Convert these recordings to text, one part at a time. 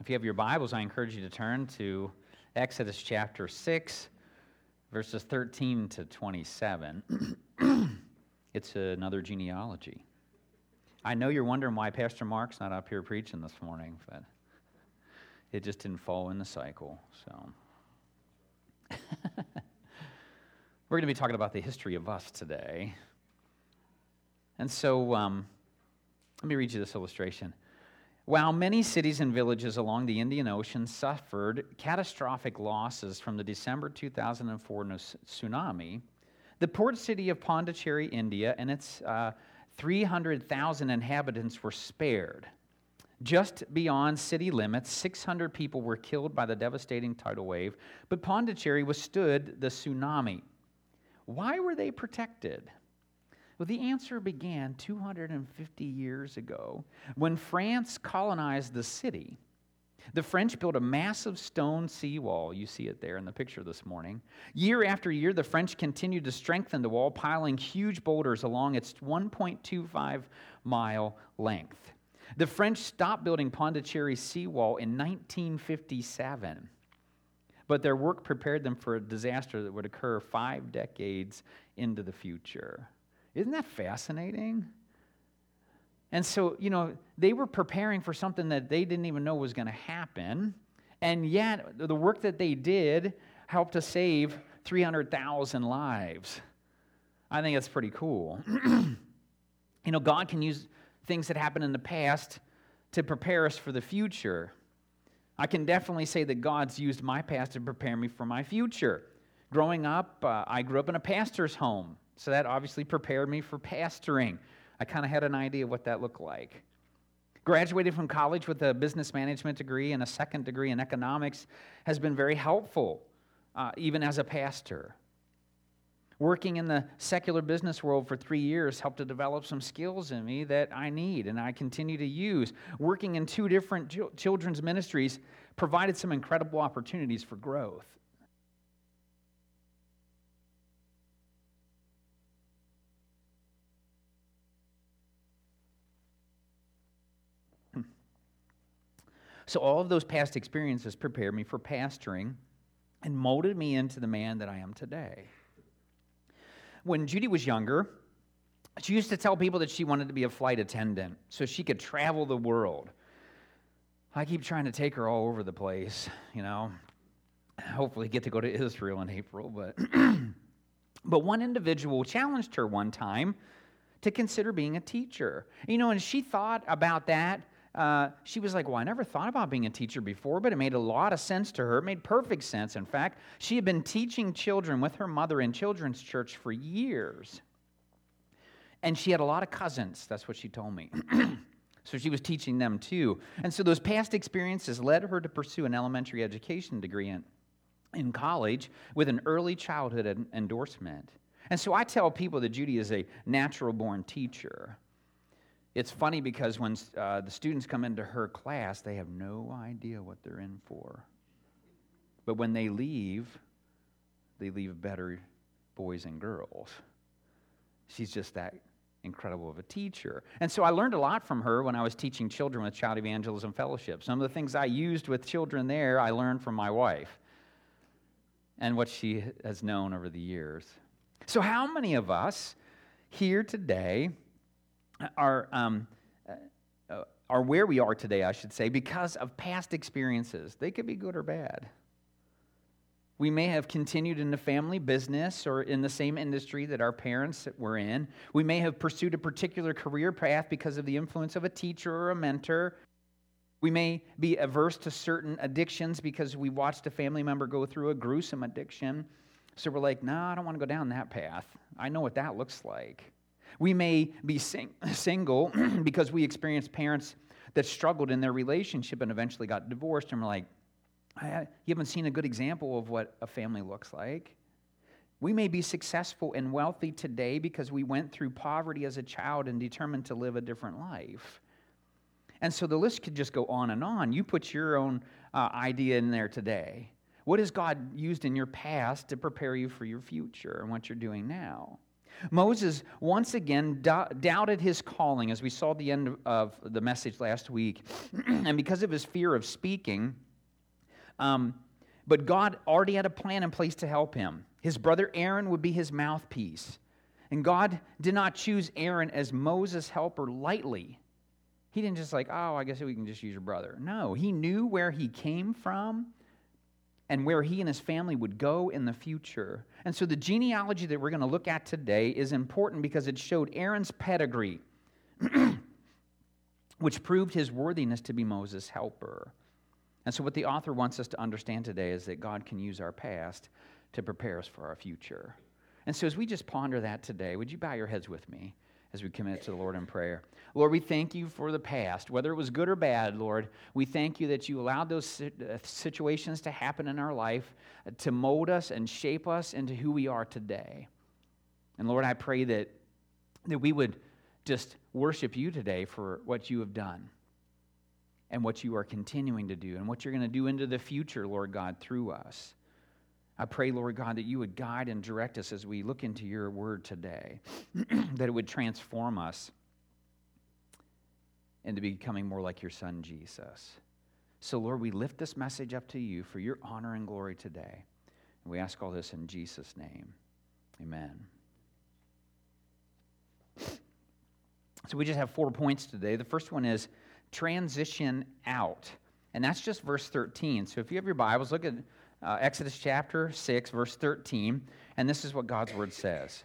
If you have your Bibles, I encourage you to turn to Exodus chapter 6, verses 13 to 27. it's another genealogy. I know you're wondering why Pastor Mark's not up here preaching this morning, but it just didn't fall in the cycle. So, we're going to be talking about the history of us today. And so, um, let me read you this illustration. While many cities and villages along the Indian Ocean suffered catastrophic losses from the December 2004 tsunami, the port city of Pondicherry, India, and its uh, 300,000 inhabitants were spared. Just beyond city limits, 600 people were killed by the devastating tidal wave, but Pondicherry withstood the tsunami. Why were they protected? Well, the answer began 250 years ago when France colonized the city. The French built a massive stone seawall. You see it there in the picture this morning. Year after year, the French continued to strengthen the wall, piling huge boulders along its 1.25 mile length. The French stopped building Pondicherry seawall in 1957, but their work prepared them for a disaster that would occur five decades into the future. Isn't that fascinating? And so, you know, they were preparing for something that they didn't even know was going to happen. And yet, the work that they did helped to save 300,000 lives. I think that's pretty cool. you know, God can use things that happened in the past to prepare us for the future. I can definitely say that God's used my past to prepare me for my future. Growing up, uh, I grew up in a pastor's home. So that obviously prepared me for pastoring. I kind of had an idea of what that looked like. Graduated from college with a business management degree and a second degree in economics has been very helpful, uh, even as a pastor. Working in the secular business world for three years helped to develop some skills in me that I need and I continue to use. Working in two different children's ministries provided some incredible opportunities for growth. So, all of those past experiences prepared me for pastoring and molded me into the man that I am today. When Judy was younger, she used to tell people that she wanted to be a flight attendant so she could travel the world. I keep trying to take her all over the place, you know. Hopefully, get to go to Israel in April, but but one individual challenged her one time to consider being a teacher. You know, and she thought about that uh, she was like, Well, I never thought about being a teacher before, but it made a lot of sense to her. It made perfect sense, in fact. She had been teaching children with her mother in children's church for years. And she had a lot of cousins. That's what she told me. so she was teaching them too. And so those past experiences led her to pursue an elementary education degree in, in college with an early childhood endorsement. And so I tell people that Judy is a natural born teacher. It's funny because when uh, the students come into her class, they have no idea what they're in for. But when they leave, they leave better boys and girls. She's just that incredible of a teacher. And so I learned a lot from her when I was teaching children with Child Evangelism Fellowship. Some of the things I used with children there, I learned from my wife and what she has known over the years. So, how many of us here today are, um, uh, are where we are today, I should say, because of past experiences. They could be good or bad. We may have continued in the family business or in the same industry that our parents were in. We may have pursued a particular career path because of the influence of a teacher or a mentor. We may be averse to certain addictions because we watched a family member go through a gruesome addiction. So we're like, no, nah, I don't want to go down that path. I know what that looks like. We may be sing- single because we experienced parents that struggled in their relationship and eventually got divorced, and we're like, you haven't seen a good example of what a family looks like. We may be successful and wealthy today because we went through poverty as a child and determined to live a different life. And so the list could just go on and on. You put your own uh, idea in there today. What has God used in your past to prepare you for your future and what you're doing now? Moses once again doubted his calling, as we saw the end of the message last week. and because of his fear of speaking, um, but God already had a plan in place to help him. His brother Aaron would be his mouthpiece. And God did not choose Aaron as Moses' helper lightly. He didn't just like, oh, I guess we can just use your brother. No, he knew where he came from and where he and his family would go in the future. And so the genealogy that we're going to look at today is important because it showed Aaron's pedigree, which proved his worthiness to be Moses' helper. And so, what the author wants us to understand today is that God can use our past to prepare us for our future. And so, as we just ponder that today, would you bow your heads with me as we commit to the Lord in prayer? Lord, we thank you for the past, whether it was good or bad, Lord. We thank you that you allowed those uh, situations to happen in our life uh, to mold us and shape us into who we are today. And Lord, I pray that, that we would just worship you today for what you have done and what you are continuing to do and what you're going to do into the future, Lord God, through us. I pray, Lord God, that you would guide and direct us as we look into your word today, that it would transform us into becoming more like your son, Jesus. So, Lord, we lift this message up to you for your honor and glory today. And we ask all this in Jesus' name. Amen. So, we just have four points today. The first one is transition out. And that's just verse 13. So, if you have your Bibles, look at uh, Exodus chapter 6, verse 13. And this is what God's word says.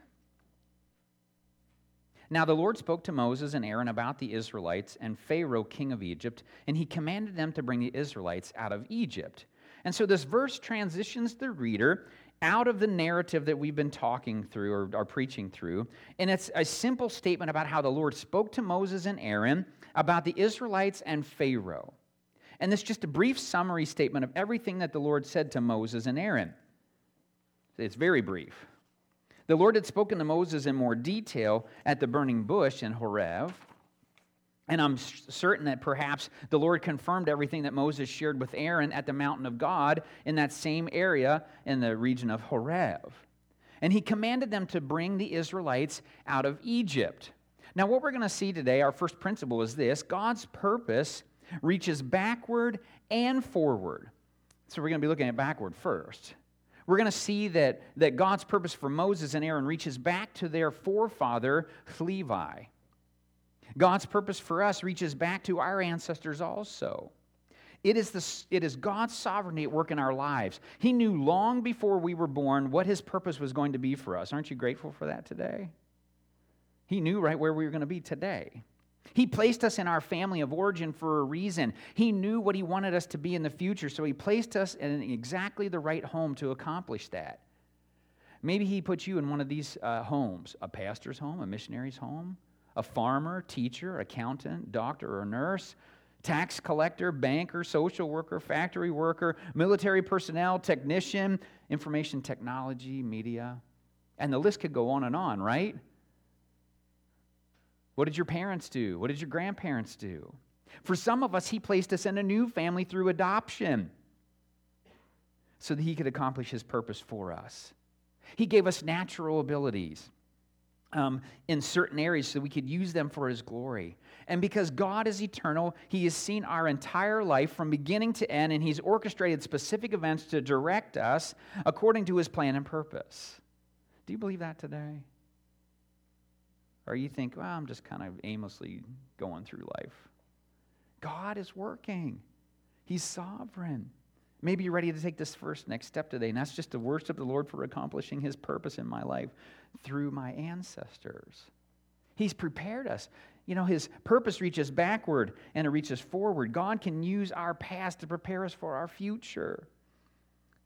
Now the Lord spoke to Moses and Aaron about the Israelites and Pharaoh, king of Egypt, and he commanded them to bring the Israelites out of Egypt. And so this verse transitions the reader out of the narrative that we've been talking through or are preaching through. And it's a simple statement about how the Lord spoke to Moses and Aaron about the Israelites and Pharaoh. And this is just a brief summary statement of everything that the Lord said to Moses and Aaron. It's very brief. The Lord had spoken to Moses in more detail at the burning bush in Horeb. And I'm certain that perhaps the Lord confirmed everything that Moses shared with Aaron at the mountain of God in that same area in the region of Horeb. And he commanded them to bring the Israelites out of Egypt. Now, what we're going to see today, our first principle is this God's purpose reaches backward and forward. So we're going to be looking at backward first. We're going to see that, that God's purpose for Moses and Aaron reaches back to their forefather, Levi. God's purpose for us reaches back to our ancestors also. It is, the, it is God's sovereignty at work in our lives. He knew long before we were born what His purpose was going to be for us. Aren't you grateful for that today? He knew right where we were going to be today. He placed us in our family of origin for a reason. He knew what He wanted us to be in the future, so He placed us in exactly the right home to accomplish that. Maybe He put you in one of these uh, homes a pastor's home, a missionary's home, a farmer, teacher, accountant, doctor, or nurse, tax collector, banker, social worker, factory worker, military personnel, technician, information technology, media. And the list could go on and on, right? What did your parents do? What did your grandparents do? For some of us, He placed us in a new family through adoption so that He could accomplish His purpose for us. He gave us natural abilities um, in certain areas so we could use them for His glory. And because God is eternal, He has seen our entire life from beginning to end, and He's orchestrated specific events to direct us according to His plan and purpose. Do you believe that today? Or you think, well, I'm just kind of aimlessly going through life. God is working, He's sovereign. Maybe you're ready to take this first next step today, and that's just to worship the Lord for accomplishing His purpose in my life through my ancestors. He's prepared us. You know, His purpose reaches backward and it reaches forward. God can use our past to prepare us for our future.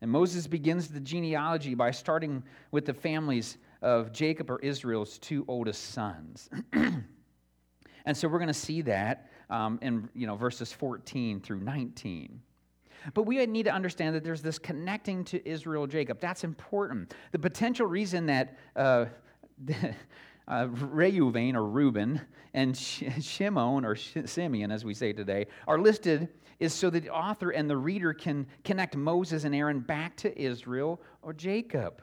And Moses begins the genealogy by starting with the families of Jacob or Israel's two oldest sons. and so we're going to see that um, in you know, verses 14 through 19. But we need to understand that there's this connecting to Israel Jacob. That's important. The potential reason that uh, uh, Reuven or Reuben and Shimon or Simeon, as we say today, are listed is so that the author and the reader can connect Moses and Aaron back to Israel or Jacob.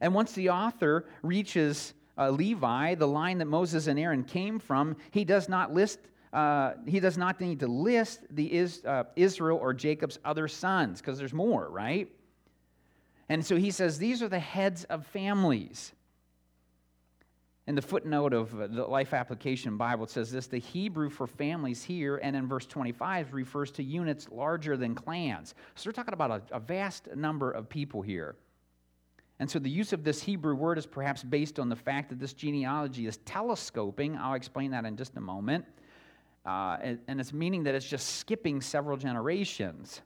And once the author reaches uh, Levi, the line that Moses and Aaron came from, he does not list. Uh, he does not need to list the is, uh, Israel or Jacob's other sons because there's more, right? And so he says these are the heads of families. In the footnote of uh, the Life Application Bible, it says this the Hebrew for families here and in verse 25 refers to units larger than clans. So we're talking about a, a vast number of people here. And so the use of this Hebrew word is perhaps based on the fact that this genealogy is telescoping. I'll explain that in just a moment. Uh, and, and it's meaning that it's just skipping several generations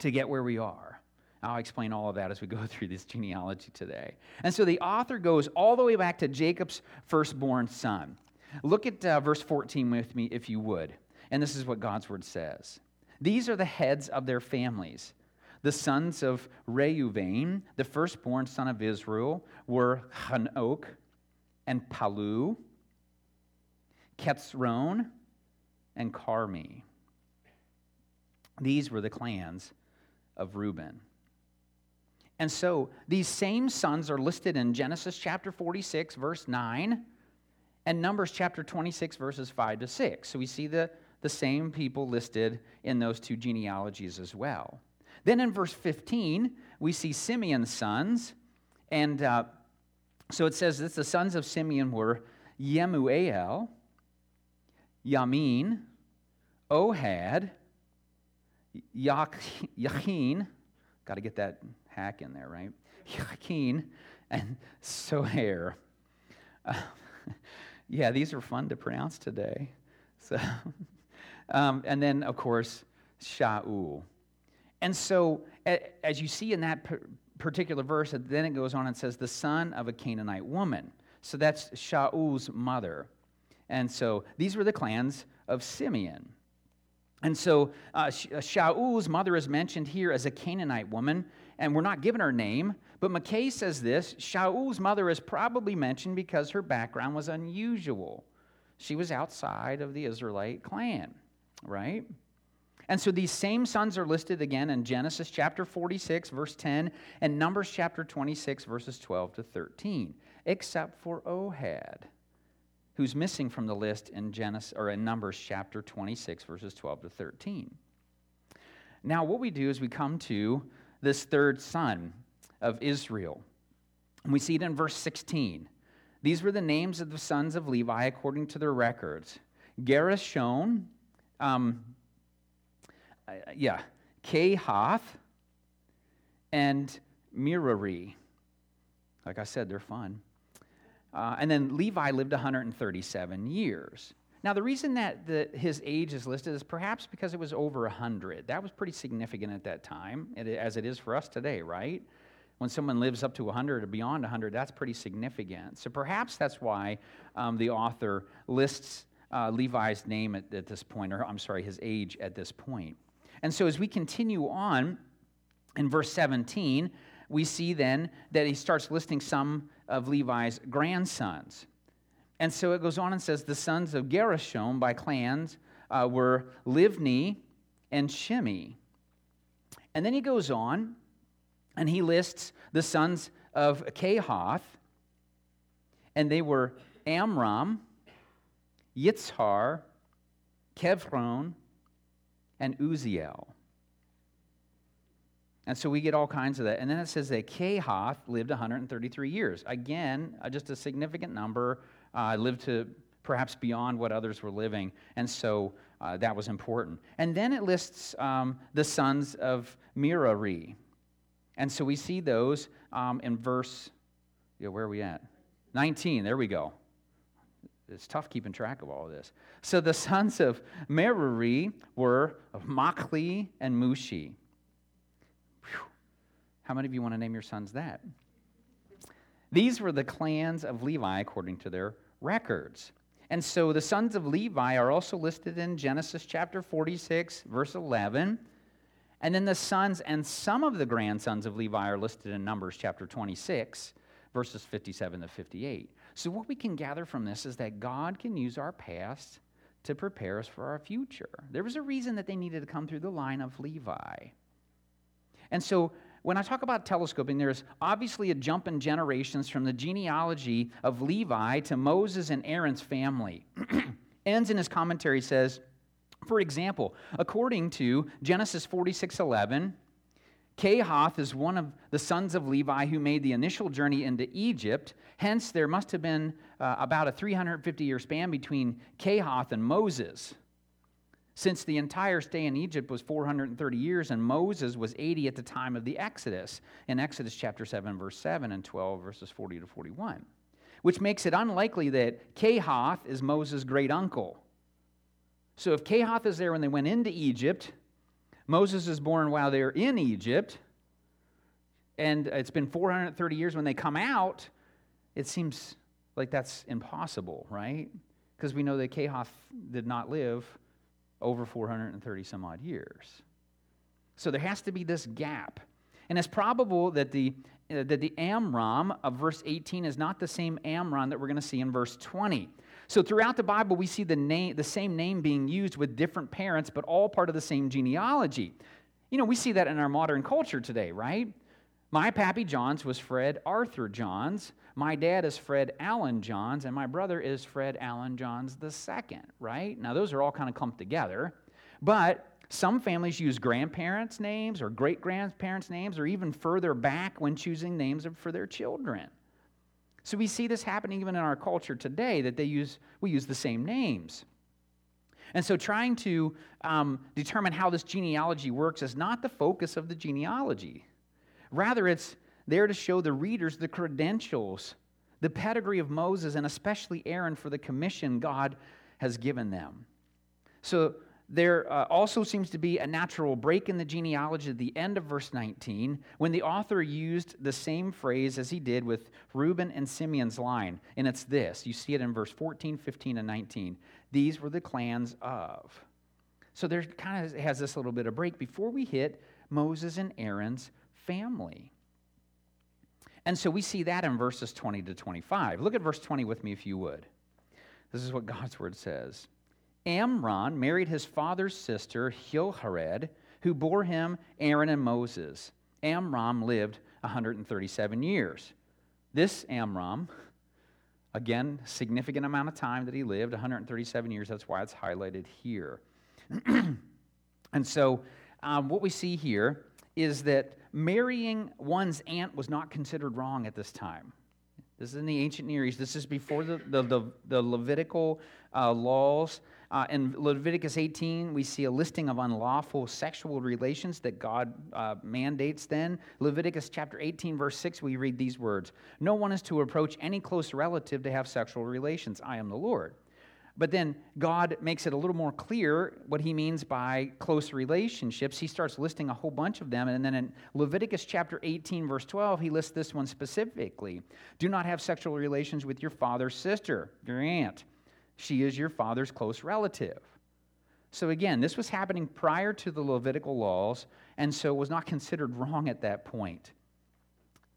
to get where we are. I'll explain all of that as we go through this genealogy today. And so the author goes all the way back to Jacob's firstborn son. Look at uh, verse 14 with me, if you would. And this is what God's word says These are the heads of their families. The sons of Reuven, the firstborn son of Israel, were Hanok and Palu, Ketzron, and Carmi. These were the clans of Reuben. And so these same sons are listed in Genesis chapter 46, verse 9, and Numbers chapter 26, verses 5 to 6. So we see the, the same people listed in those two genealogies as well. Then in verse 15, we see Simeon's sons. And uh, so it says that the sons of Simeon were Yemuel, Yamin, Ohad, Yachin, got to get that hack in there, right? Yakin and Soher. Uh, yeah, these are fun to pronounce today. So, um, and then, of course, Shaul. And so, as you see in that particular verse, then it goes on and says, the son of a Canaanite woman. So that's Shaul's mother. And so these were the clans of Simeon. And so uh, Shaul's mother is mentioned here as a Canaanite woman and we're not given her name, but McKay says this Shaul's mother is probably mentioned because her background was unusual. She was outside of the Israelite clan, right? And so these same sons are listed again in Genesis chapter 46, verse 10, and Numbers chapter 26, verses 12 to 13, except for Ohad, who's missing from the list in Genesis or in Numbers chapter 26, verses 12 to 13. Now, what we do is we come to this third son of Israel. And we see it in verse 16. These were the names of the sons of Levi according to their records Gershon, um, yeah, Kehath, and Merari. Like I said, they're fun. Uh, and then Levi lived 137 years. Now, the reason that the, his age is listed is perhaps because it was over 100. That was pretty significant at that time, as it is for us today, right? When someone lives up to 100 or beyond 100, that's pretty significant. So perhaps that's why um, the author lists uh, Levi's name at, at this point, or I'm sorry, his age at this point. And so as we continue on in verse 17, we see then that he starts listing some of Levi's grandsons. And so it goes on and says the sons of Gershom by clans uh, were Livni and Shimi. And then he goes on and he lists the sons of Kehath, and they were Amram, Yitzhar, Kevron, and Uziel. And so we get all kinds of that. And then it says that Kehath lived 133 years. Again, uh, just a significant number uh, lived to perhaps beyond what others were living, and so uh, that was important. And then it lists um, the sons of Merari. And so we see those um, in verse, yeah, where are we at? 19, there we go. It's tough keeping track of all of this. So the sons of Merari were of Machli and Mushi. Whew. How many of you want to name your sons that? These were the clans of Levi according to their records. And so the sons of Levi are also listed in Genesis chapter 46, verse 11. And then the sons and some of the grandsons of Levi are listed in Numbers chapter 26, verses 57 to 58. So, what we can gather from this is that God can use our past to prepare us for our future. There was a reason that they needed to come through the line of Levi. And so, when I talk about telescoping, there's obviously a jump in generations from the genealogy of Levi to Moses and Aaron's family. Enns in his commentary says, for example, according to Genesis 46:11, Kehath is one of the sons of Levi who made the initial journey into Egypt. Hence, there must have been uh, about a 350 year span between Kehath and Moses since the entire stay in Egypt was 430 years and Moses was 80 at the time of the Exodus, in Exodus chapter 7, verse 7 and 12, verses 40 to 41, which makes it unlikely that Kehath is Moses' great uncle. So if Kehath is there when they went into Egypt, Moses is born while they're in Egypt, and it's been 430 years when they come out, it seems like that's impossible, right? Because we know that Kehath did not live over 430 some odd years. So there has to be this gap. And it's probable that the, uh, that the Amram of verse 18 is not the same Amram that we're going to see in verse 20. So throughout the Bible, we see the, name, the same name being used with different parents, but all part of the same genealogy. You know, we see that in our modern culture today, right? My pappy Johns was Fred Arthur Johns. My dad is Fred Allen Johns, and my brother is Fred Allen Johns II, right? Now, those are all kind of clumped together. But some families use grandparents' names or great grandparents' names, or even further back when choosing names for their children. So we see this happening even in our culture today that they use, we use the same names. And so trying to um, determine how this genealogy works is not the focus of the genealogy. Rather, it's there to show the readers the credentials, the pedigree of Moses, and especially Aaron for the commission God has given them. So there uh, also seems to be a natural break in the genealogy at the end of verse 19 when the author used the same phrase as he did with Reuben and Simeon's line. And it's this you see it in verse 14, 15, and 19. These were the clans of. So there kind of has this little bit of break before we hit Moses and Aaron's family. And so we see that in verses 20 to 25. Look at verse 20 with me if you would. This is what God's word says. Amram married his father's sister, Jochebed, who bore him Aaron and Moses. Amram lived 137 years. This Amram, again, significant amount of time that he lived, 137 years. That's why it's highlighted here. and so, um, what we see here is that marrying one's aunt was not considered wrong at this time. This is in the ancient Near East. This is before the, the, the, the Levitical uh, laws. Uh, in Leviticus 18, we see a listing of unlawful sexual relations that God uh, mandates then. Leviticus chapter 18, verse 6, we read these words No one is to approach any close relative to have sexual relations. I am the Lord. But then God makes it a little more clear what he means by close relationships. He starts listing a whole bunch of them. And then in Leviticus chapter 18, verse 12, he lists this one specifically Do not have sexual relations with your father's sister, your aunt. She is your father's close relative. So again, this was happening prior to the Levitical laws, and so was not considered wrong at that point.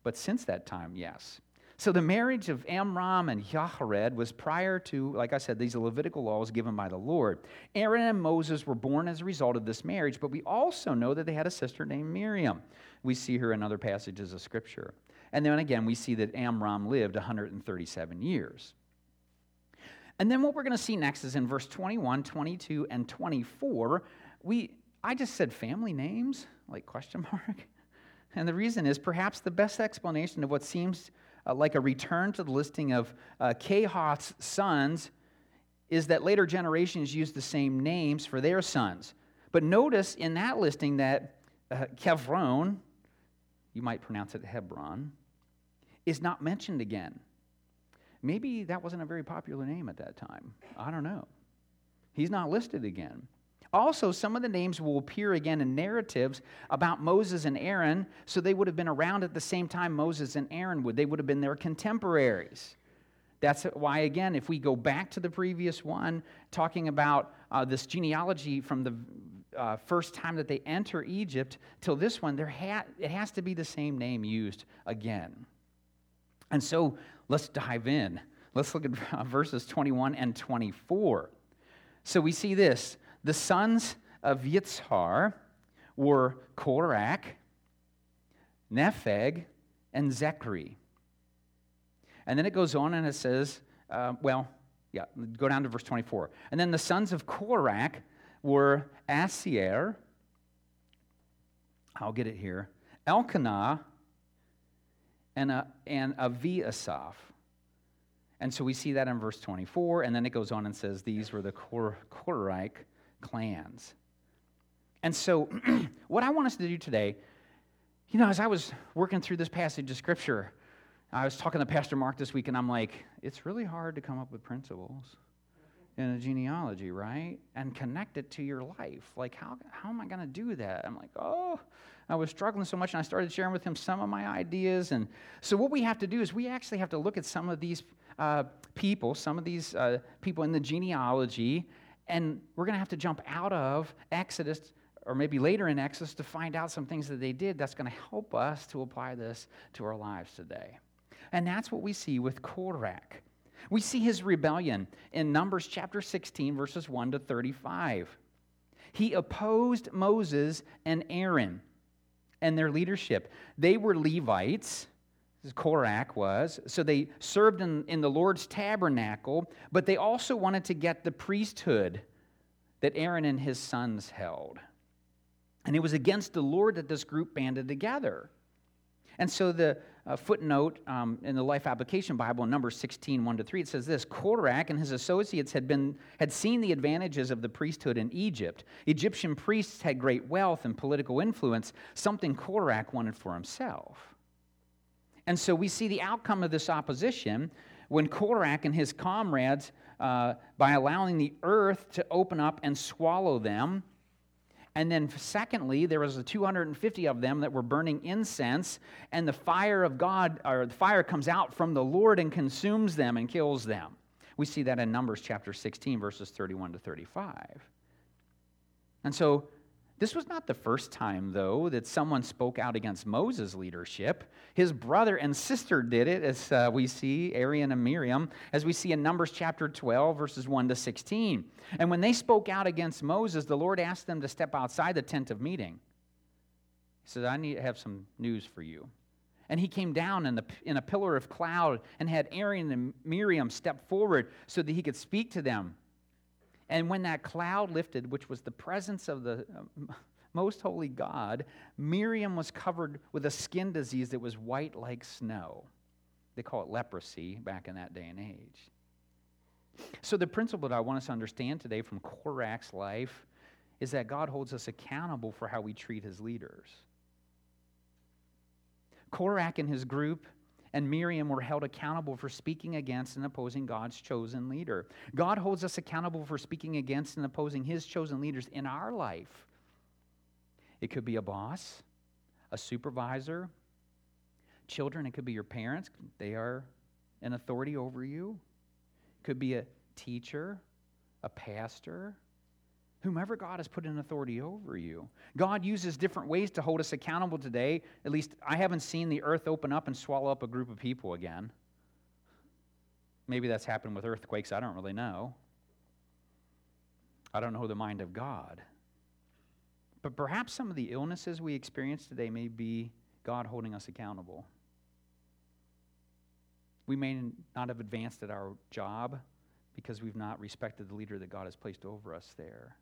But since that time, yes. So the marriage of Amram and Jochebed was prior to, like I said, these Levitical laws given by the Lord. Aaron and Moses were born as a result of this marriage, but we also know that they had a sister named Miriam. We see her in other passages of Scripture. And then again, we see that Amram lived 137 years. And then what we're going to see next is in verse 21, 22, and 24, we I just said family names, like question mark. And the reason is perhaps the best explanation of what seems uh, like a return to the listing of uh, Kehath's sons is that later generations used the same names for their sons. But notice in that listing that uh, Kevron, you might pronounce it Hebron, is not mentioned again. Maybe that wasn't a very popular name at that time. I don't know. He's not listed again. Also, some of the names will appear again in narratives about Moses and Aaron, so they would have been around at the same time Moses and Aaron would. They would have been their contemporaries. That's why, again, if we go back to the previous one, talking about uh, this genealogy from the uh, first time that they enter Egypt till this one, there ha- it has to be the same name used again. And so let's dive in. Let's look at verses 21 and 24. So we see this the sons of Yitzhar were Korach, Nepheg, and Zechri. And then it goes on and it says, uh, well, yeah, go down to verse 24. And then the sons of Korach were Asier, I'll get it here, Elkanah, and, a, and Aviasaph. And so we see that in verse 24, and then it goes on and says these were the Kor- clans. And so, what I want us to do today, you know, as I was working through this passage of Scripture, I was talking to Pastor Mark this week, and I'm like, it's really hard to come up with principles in a genealogy, right? And connect it to your life. Like, how, how am I going to do that? I'm like, oh, I was struggling so much, and I started sharing with him some of my ideas. And so, what we have to do is we actually have to look at some of these uh, people, some of these uh, people in the genealogy, and we're going to have to jump out of Exodus or maybe later in Exodus to find out some things that they did that's going to help us to apply this to our lives today. And that's what we see with Korach. We see his rebellion in Numbers chapter 16, verses 1 to 35. He opposed Moses and Aaron and their leadership. They were Levites, Korach was, so they served in, in the Lord's tabernacle, but they also wanted to get the priesthood that Aaron and his sons held. And it was against the Lord that this group banded together. And so the uh, footnote um, in the Life Application Bible number Numbers 16, 1 to 3, it says this Korach and his associates had, been, had seen the advantages of the priesthood in Egypt. Egyptian priests had great wealth and political influence, something Korach wanted for himself. And so we see the outcome of this opposition when Korach and his comrades, uh, by allowing the earth to open up and swallow them, and then, secondly, there was the 250 of them that were burning incense, and the fire of God, or the fire comes out from the Lord and consumes them and kills them. We see that in Numbers chapter 16, verses 31 to 35. And so, this was not the first time, though, that someone spoke out against Moses' leadership. His brother and sister did it, as uh, we see, Aaron and Miriam, as we see in Numbers chapter 12, verses 1 to 16. And when they spoke out against Moses, the Lord asked them to step outside the tent of meeting. He said, I need to have some news for you. And he came down in, the, in a pillar of cloud and had Aaron and Miriam step forward so that he could speak to them. And when that cloud lifted, which was the presence of the uh, most holy God, Miriam was covered with a skin disease that was white like snow. They call it leprosy back in that day and age. So, the principle that I want us to understand today from Korach's life is that God holds us accountable for how we treat his leaders. Korak and his group and Miriam were held accountable for speaking against and opposing God's chosen leader. God holds us accountable for speaking against and opposing his chosen leaders in our life. It could be a boss, a supervisor, children, it could be your parents, they are an authority over you. It could be a teacher, a pastor, whomever God has put in authority over you. God uses different ways to hold us accountable today. At least I haven't seen the earth open up and swallow up a group of people again. Maybe that's happened with earthquakes. I don't really know. I don't know the mind of God. But perhaps some of the illnesses we experience today may be God holding us accountable. We may not have advanced at our job because we've not respected the leader that God has placed over us there.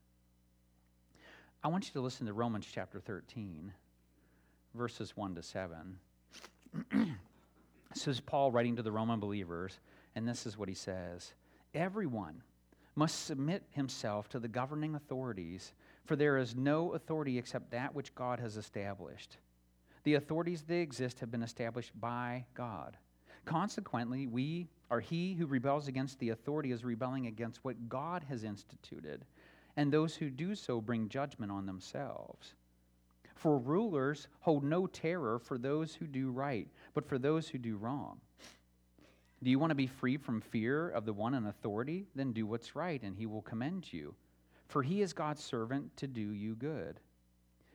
I want you to listen to Romans chapter 13, verses 1 to 7. this is Paul writing to the Roman believers, and this is what he says Everyone must submit himself to the governing authorities, for there is no authority except that which God has established. The authorities that exist have been established by God. Consequently, we are he who rebels against the authority is rebelling against what God has instituted and those who do so bring judgment on themselves. For rulers hold no terror for those who do right, but for those who do wrong. Do you want to be free from fear of the one in authority? Then do what's right, and he will commend you. For he is God's servant to do you good.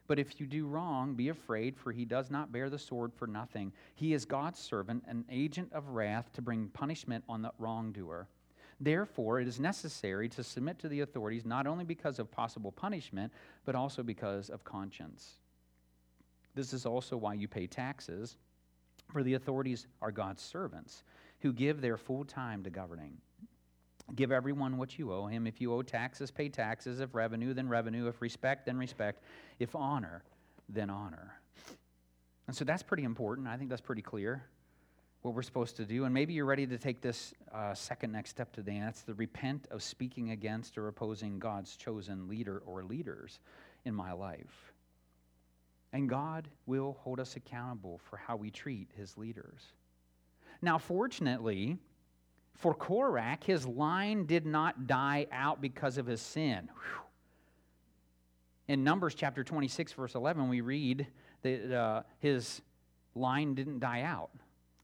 But if you do wrong, be afraid, for he does not bear the sword for nothing. He is God's servant, an agent of wrath to bring punishment on the wrongdoer. Therefore, it is necessary to submit to the authorities not only because of possible punishment, but also because of conscience. This is also why you pay taxes, for the authorities are God's servants who give their full time to governing. Give everyone what you owe him. If you owe taxes, pay taxes. If revenue, then revenue. If respect, then respect. If honor, then honor. And so that's pretty important. I think that's pretty clear what we're supposed to do. And maybe you're ready to take this uh, second next step today, and that's the repent of speaking against or opposing God's chosen leader or leaders in my life. And God will hold us accountable for how we treat his leaders. Now, fortunately, for Korach, his line did not die out because of his sin. Whew. In Numbers chapter 26, verse 11, we read that uh, his line didn't die out.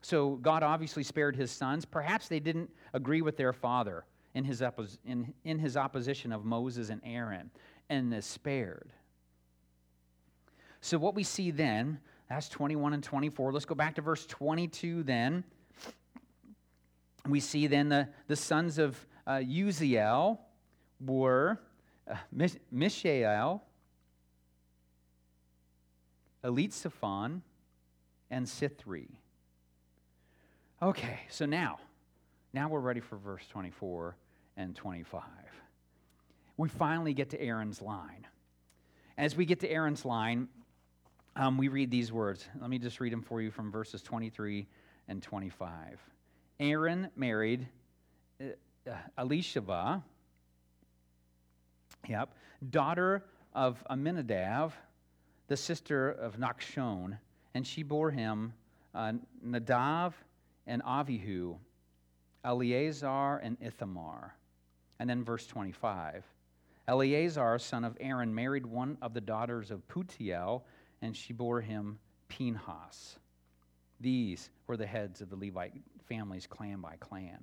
So God obviously spared his sons. Perhaps they didn't agree with their father in his, oppos- in, in his opposition of Moses and Aaron, and they spared. So what we see then, that's 21 and 24. Let's go back to verse 22 then. We see then the, the sons of uh, Uziel were uh, Mishael, Elitzephon, and Sithri. Okay, so now, now we're ready for verse 24 and 25. We finally get to Aaron's line. As we get to Aaron's line, um, we read these words. Let me just read them for you from verses 23 and 25. Aaron married uh, uh Elisheva, yep, daughter of Amminadab, the sister of Nachshon, and she bore him uh, Nadav and Avihu, Eleazar and Ithamar. And then verse 25. Eleazar, son of Aaron, married one of the daughters of Putiel, and she bore him Pinhas. These were the heads of the Levite families, clan by clan.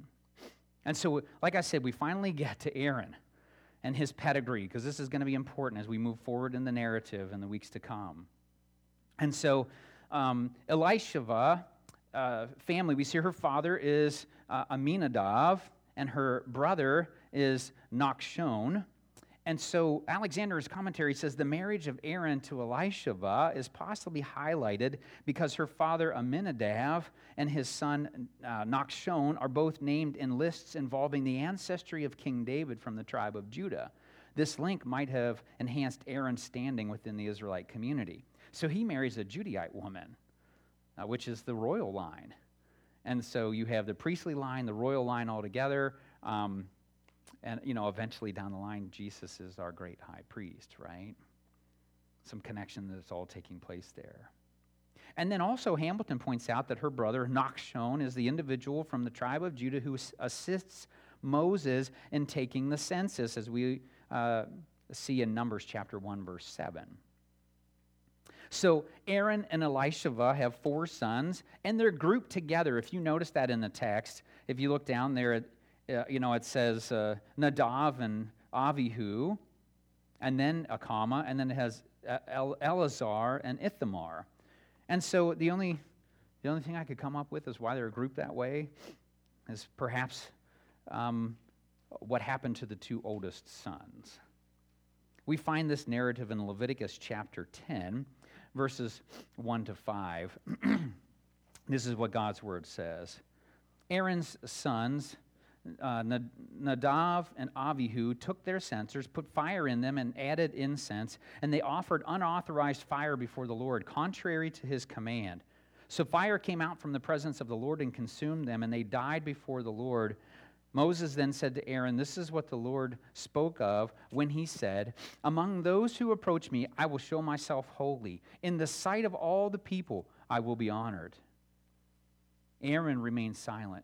And so, like I said, we finally get to Aaron and his pedigree, because this is going to be important as we move forward in the narrative in the weeks to come. And so, um, Elisheva uh, family, we see her father is uh, Aminadav, and her brother is Nachshon. And so Alexander's commentary says the marriage of Aaron to Elisheva is possibly highlighted because her father Aminadav and his son uh, Nachshon are both named in lists involving the ancestry of King David from the tribe of Judah. This link might have enhanced Aaron's standing within the Israelite community. So he marries a Judahite woman uh, which is the royal line. And so you have the priestly line, the royal line all together. Um, and, you know, eventually down the line, Jesus is our great high priest, right? Some connection that's all taking place there. And then also, Hamilton points out that her brother, Nachshon, is the individual from the tribe of Judah who assists Moses in taking the census, as we uh, see in Numbers chapter 1, verse 7. So Aaron and Elisheva have four sons, and they're grouped together. If you notice that in the text, if you look down there, uh, you know, it says uh, Nadav and Avihu, and then a comma, and then it has uh, El- Eleazar and Ithamar. And so the only, the only thing I could come up with is why they're grouped that way is perhaps um, what happened to the two oldest sons. We find this narrative in Leviticus chapter 10 verses 1 to 5. this is what God's word says Aaron's sons, uh, Nadav and Avihu, took their censers, put fire in them, and added incense, and they offered unauthorized fire before the Lord, contrary to his command. So fire came out from the presence of the Lord and consumed them, and they died before the Lord Moses then said to Aaron, This is what the Lord spoke of when he said, Among those who approach me, I will show myself holy. In the sight of all the people, I will be honored. Aaron remained silent.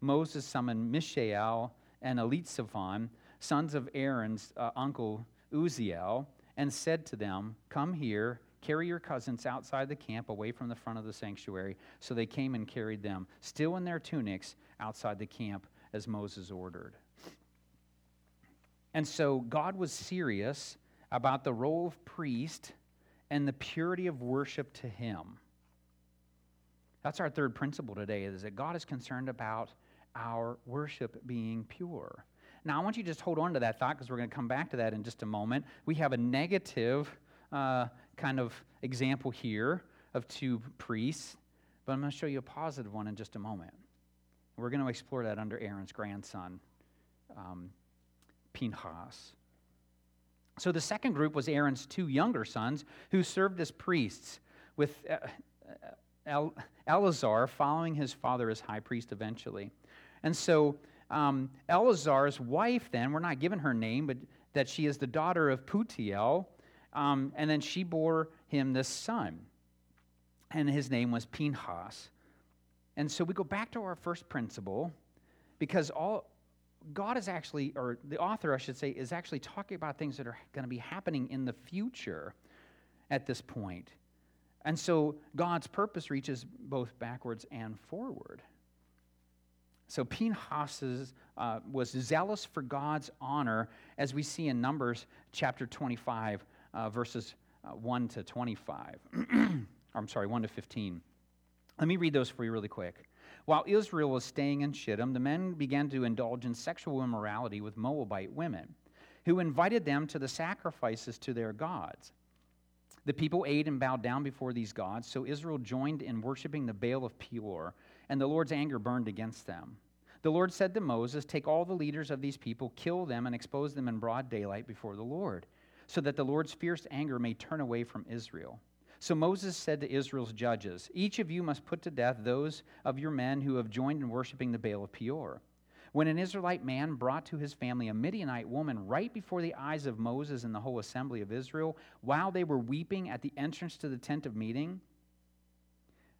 Moses summoned Mishael and Elitzephon, sons of Aaron's uh, uncle Uziel, and said to them, Come here, carry your cousins outside the camp away from the front of the sanctuary. So they came and carried them, still in their tunics, outside the camp as Moses ordered. And so God was serious about the role of priest and the purity of worship to him. That's our third principle today is that God is concerned about our worship being pure. Now, I want you to just hold on to that thought because we're going to come back to that in just a moment. We have a negative uh, kind of example here of two priests, but I'm going to show you a positive one in just a moment. We're going to explore that under Aaron's grandson, um, Pinchas. So the second group was Aaron's two younger sons who served as priests, with uh, uh Eleazar following his father as high priest eventually. And so um, Eleazar's wife, then, we're not given her name, but that she is the daughter of Putiel, um, and then she bore him this son, and his name was Pinchas. And so we go back to our first principle because all God is actually, or the author, I should say, is actually talking about things that are going to be happening in the future at this point. And so God's purpose reaches both backwards and forward. So Pinhas uh, was zealous for God's honor, as we see in Numbers chapter 25, uh, verses uh, 1 to 25. I'm sorry, 1 to 15. Let me read those for you really quick. While Israel was staying in Shittim, the men began to indulge in sexual immorality with Moabite women, who invited them to the sacrifices to their gods. The people ate and bowed down before these gods, so Israel joined in worshiping the Baal of Peor and the Lord's anger burned against them. The Lord said to Moses, Take all the leaders of these people, kill them, and expose them in broad daylight before the Lord, so that the Lord's fierce anger may turn away from Israel. So Moses said to Israel's judges, Each of you must put to death those of your men who have joined in worshiping the Baal of Peor. When an Israelite man brought to his family a Midianite woman right before the eyes of Moses and the whole assembly of Israel, while they were weeping at the entrance to the tent of meeting,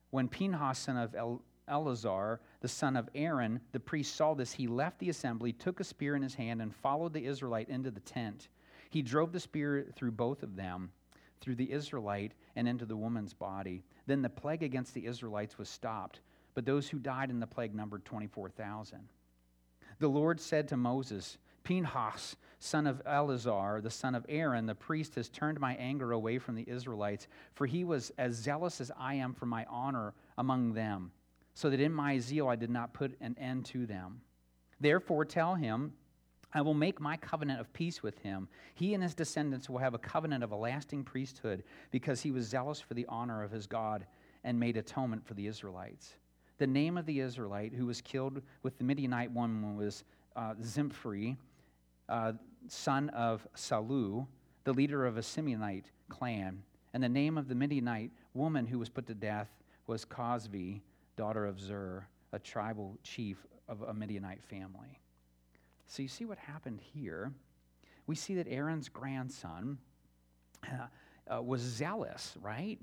when Pinhas, son of El- Eleazar, the son of Aaron, the priest, saw this, he left the assembly, took a spear in his hand, and followed the Israelite into the tent. He drove the spear through both of them, through the Israelite and into the woman's body. Then the plague against the Israelites was stopped, but those who died in the plague numbered 24,000. The Lord said to Moses, Pinhas, son of Eleazar, the son of Aaron, the priest, has turned my anger away from the Israelites, for he was as zealous as I am for my honor among them so that in my zeal I did not put an end to them. Therefore, tell him, I will make my covenant of peace with him. He and his descendants will have a covenant of a lasting priesthood because he was zealous for the honor of his God and made atonement for the Israelites. The name of the Israelite who was killed with the Midianite woman was uh, Zimphri, uh, son of Salu, the leader of a Simeonite clan. And the name of the Midianite woman who was put to death was Cosbi, daughter of Zur, a tribal chief of a Midianite family. So you see what happened here. We see that Aaron's grandson uh, uh, was zealous, right?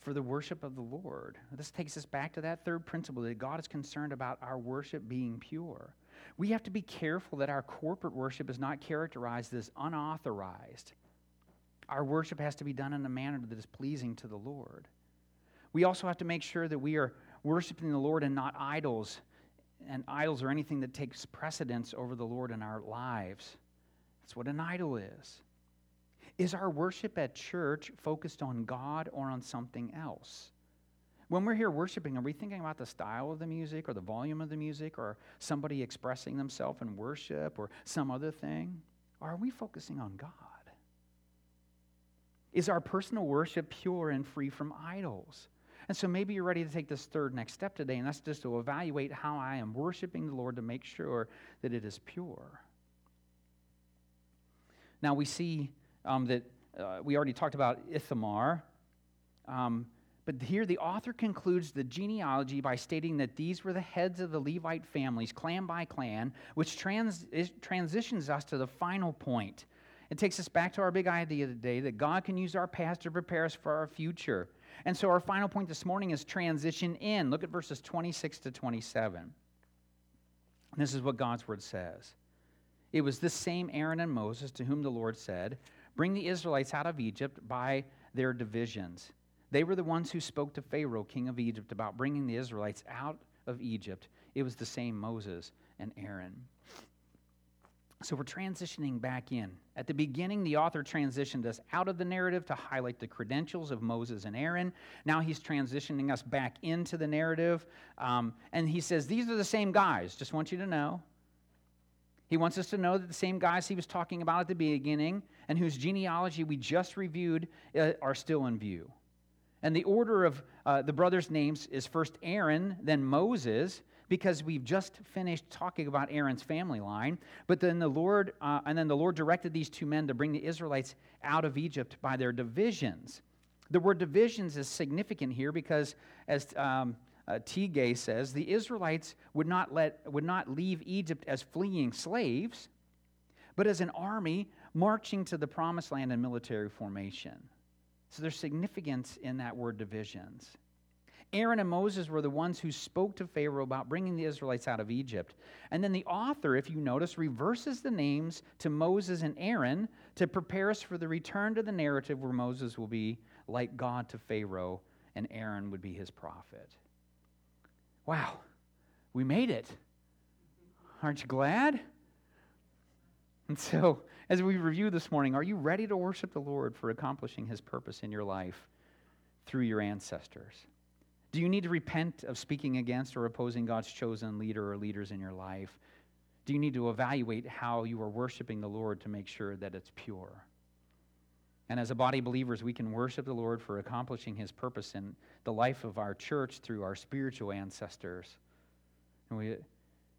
For the worship of the Lord. This takes us back to that third principle that God is concerned about our worship being pure. We have to be careful that our corporate worship is not characterized as unauthorized. Our worship has to be done in a manner that is pleasing to the Lord. We also have to make sure that we are worshiping the Lord and not idols, and idols are anything that takes precedence over the Lord in our lives. That's what an idol is. Is our worship at church focused on God or on something else? When we're here worshiping, are we thinking about the style of the music or the volume of the music or somebody expressing themselves in worship or some other thing? Or are we focusing on God? Is our personal worship pure and free from idols? And so maybe you're ready to take this third next step today, and that's just to evaluate how I am worshiping the Lord to make sure that it is pure. Now we see um, that uh, we already talked about Ithamar. Um, but here the author concludes the genealogy by stating that these were the heads of the Levite families, clan by clan, which trans- transitions us to the final point. It takes us back to our big idea today that God can use our past to prepare us for our future. And so our final point this morning is transition in. Look at verses 26 to 27. This is what God's word says. It was this same Aaron and Moses to whom the Lord said, Bring the Israelites out of Egypt by their divisions. They were the ones who spoke to Pharaoh, king of Egypt, about bringing the Israelites out of Egypt. It was the same Moses and Aaron. So we're transitioning back in. At the beginning, the author transitioned us out of the narrative to highlight the credentials of Moses and Aaron. Now he's transitioning us back into the narrative. Um, and he says, These are the same guys. Just want you to know. He wants us to know that the same guys he was talking about at the beginning, and whose genealogy we just reviewed uh, are still in view. And the order of uh, the brothers' names is first Aaron, then Moses, because we've just finished talking about Aaron's family line. But then the Lord, uh, and then the Lord directed these two men to bring the Israelites out of Egypt by their divisions. The word divisions is significant here because, as um, uh, Gay says, the Israelites would not, let, would not leave Egypt as fleeing slaves, but as an army marching to the promised land in military formation. So there's significance in that word divisions. Aaron and Moses were the ones who spoke to Pharaoh about bringing the Israelites out of Egypt. And then the author, if you notice, reverses the names to Moses and Aaron to prepare us for the return to the narrative where Moses will be like God to Pharaoh and Aaron would be his prophet. Wow, we made it. Aren't you glad? And so, as we review this morning, are you ready to worship the Lord for accomplishing his purpose in your life through your ancestors? Do you need to repent of speaking against or opposing God's chosen leader or leaders in your life? Do you need to evaluate how you are worshiping the Lord to make sure that it's pure? And as a body of believers, we can worship the Lord for accomplishing his purpose in the life of our church through our spiritual ancestors. And, we,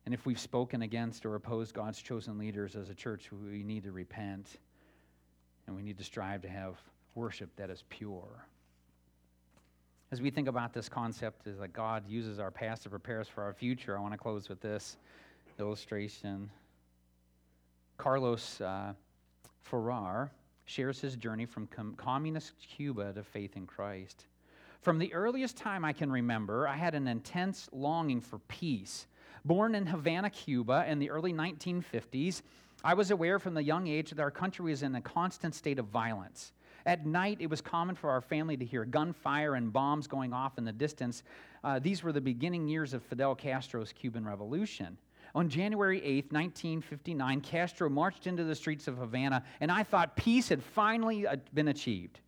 and if we've spoken against or opposed God's chosen leaders as a church, we need to repent and we need to strive to have worship that is pure. As we think about this concept is that God uses our past to prepare us for our future, I want to close with this illustration. Carlos uh, Ferrer shares his journey from com- communist Cuba to faith in Christ. From the earliest time I can remember, I had an intense longing for peace. Born in Havana, Cuba in the early 1950s, I was aware from the young age that our country was in a constant state of violence. At night, it was common for our family to hear gunfire and bombs going off in the distance. Uh, these were the beginning years of Fidel Castro's Cuban Revolution. On January 8, 1959, Castro marched into the streets of Havana, and I thought peace had finally uh, been achieved.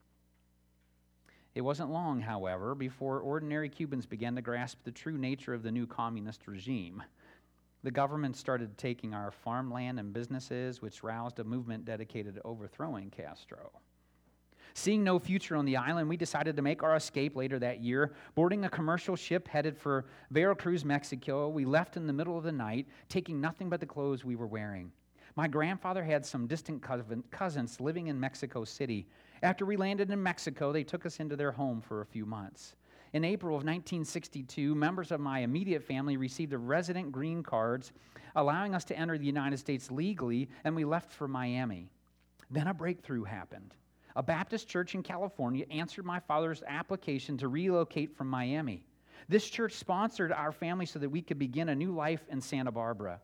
It wasn't long, however, before ordinary Cubans began to grasp the true nature of the new communist regime. The government started taking our farmland and businesses, which roused a movement dedicated to overthrowing Castro. Seeing no future on the island, we decided to make our escape later that year. Boarding a commercial ship headed for Veracruz, Mexico, we left in the middle of the night, taking nothing but the clothes we were wearing. My grandfather had some distant cousins living in Mexico City. After we landed in Mexico, they took us into their home for a few months. In April of 1962, members of my immediate family received a resident green cards, allowing us to enter the United States legally, and we left for Miami. Then a breakthrough happened a Baptist church in California answered my father's application to relocate from Miami. This church sponsored our family so that we could begin a new life in Santa Barbara.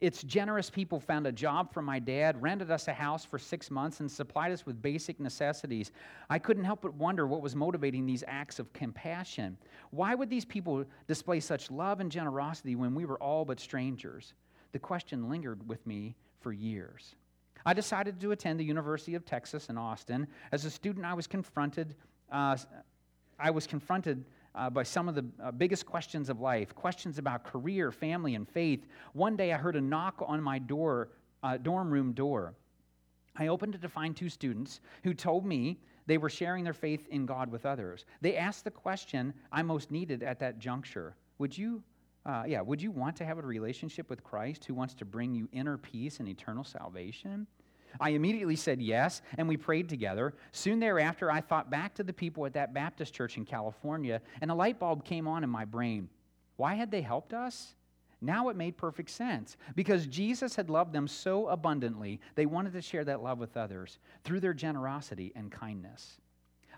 Its generous people found a job for my dad, rented us a house for six months, and supplied us with basic necessities. I couldn't help but wonder what was motivating these acts of compassion. Why would these people display such love and generosity when we were all but strangers? The question lingered with me for years. I decided to attend the University of Texas in Austin. As a student, I was confronted, uh, I was confronted uh, by some of the uh, biggest questions of life questions about career, family, and faith. One day I heard a knock on my door, uh, dorm room door. I opened it to find two students who told me they were sharing their faith in God with others. They asked the question I most needed at that juncture Would you uh, yeah, would you want to have a relationship with Christ who wants to bring you inner peace and eternal salvation? I immediately said yes, and we prayed together. Soon thereafter, I thought back to the people at that Baptist church in California, and a light bulb came on in my brain. Why had they helped us? Now it made perfect sense. Because Jesus had loved them so abundantly, they wanted to share that love with others through their generosity and kindness.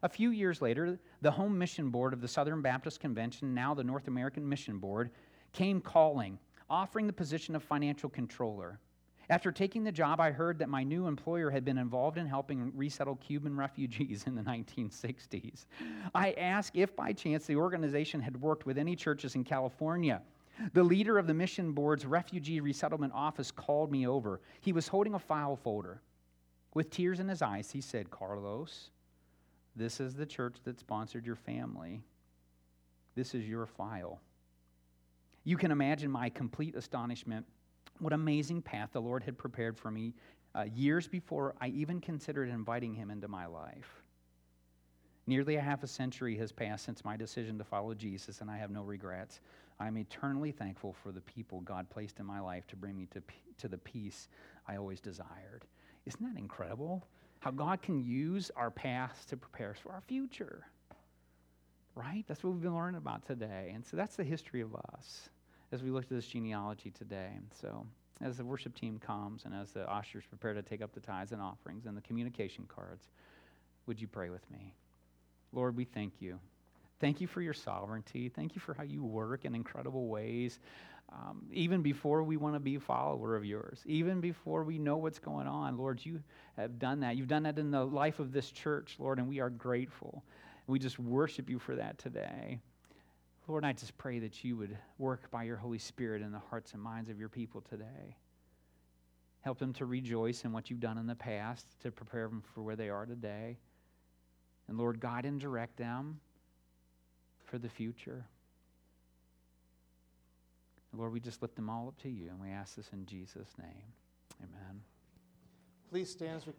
A few years later, the Home Mission Board of the Southern Baptist Convention, now the North American Mission Board, came calling, offering the position of financial controller. After taking the job, I heard that my new employer had been involved in helping resettle Cuban refugees in the 1960s. I asked if by chance the organization had worked with any churches in California. The leader of the mission board's refugee resettlement office called me over. He was holding a file folder. With tears in his eyes, he said, Carlos, this is the church that sponsored your family. This is your file. You can imagine my complete astonishment what amazing path the Lord had prepared for me uh, years before I even considered inviting him into my life. Nearly a half a century has passed since my decision to follow Jesus, and I have no regrets. I am eternally thankful for the people God placed in my life to bring me to, to the peace I always desired. Isn't that incredible? How God can use our past to prepare us for our future. Right? That's what we've been learning about today. And so that's the history of us as we look at this genealogy today. So as the worship team comes and as the ushers prepare to take up the tithes and offerings and the communication cards, would you pray with me? Lord, we thank you. Thank you for your sovereignty. Thank you for how you work in incredible ways. Um, even before we want to be a follower of yours, even before we know what's going on, Lord, you have done that. You've done that in the life of this church, Lord, and we are grateful. We just worship you for that today. Lord, I just pray that you would work by your Holy Spirit in the hearts and minds of your people today. Help them to rejoice in what you've done in the past to prepare them for where they are today. And Lord, guide and direct them for the future. Lord, we just lift them all up to you, and we ask this in Jesus' name. Amen. Please stand as we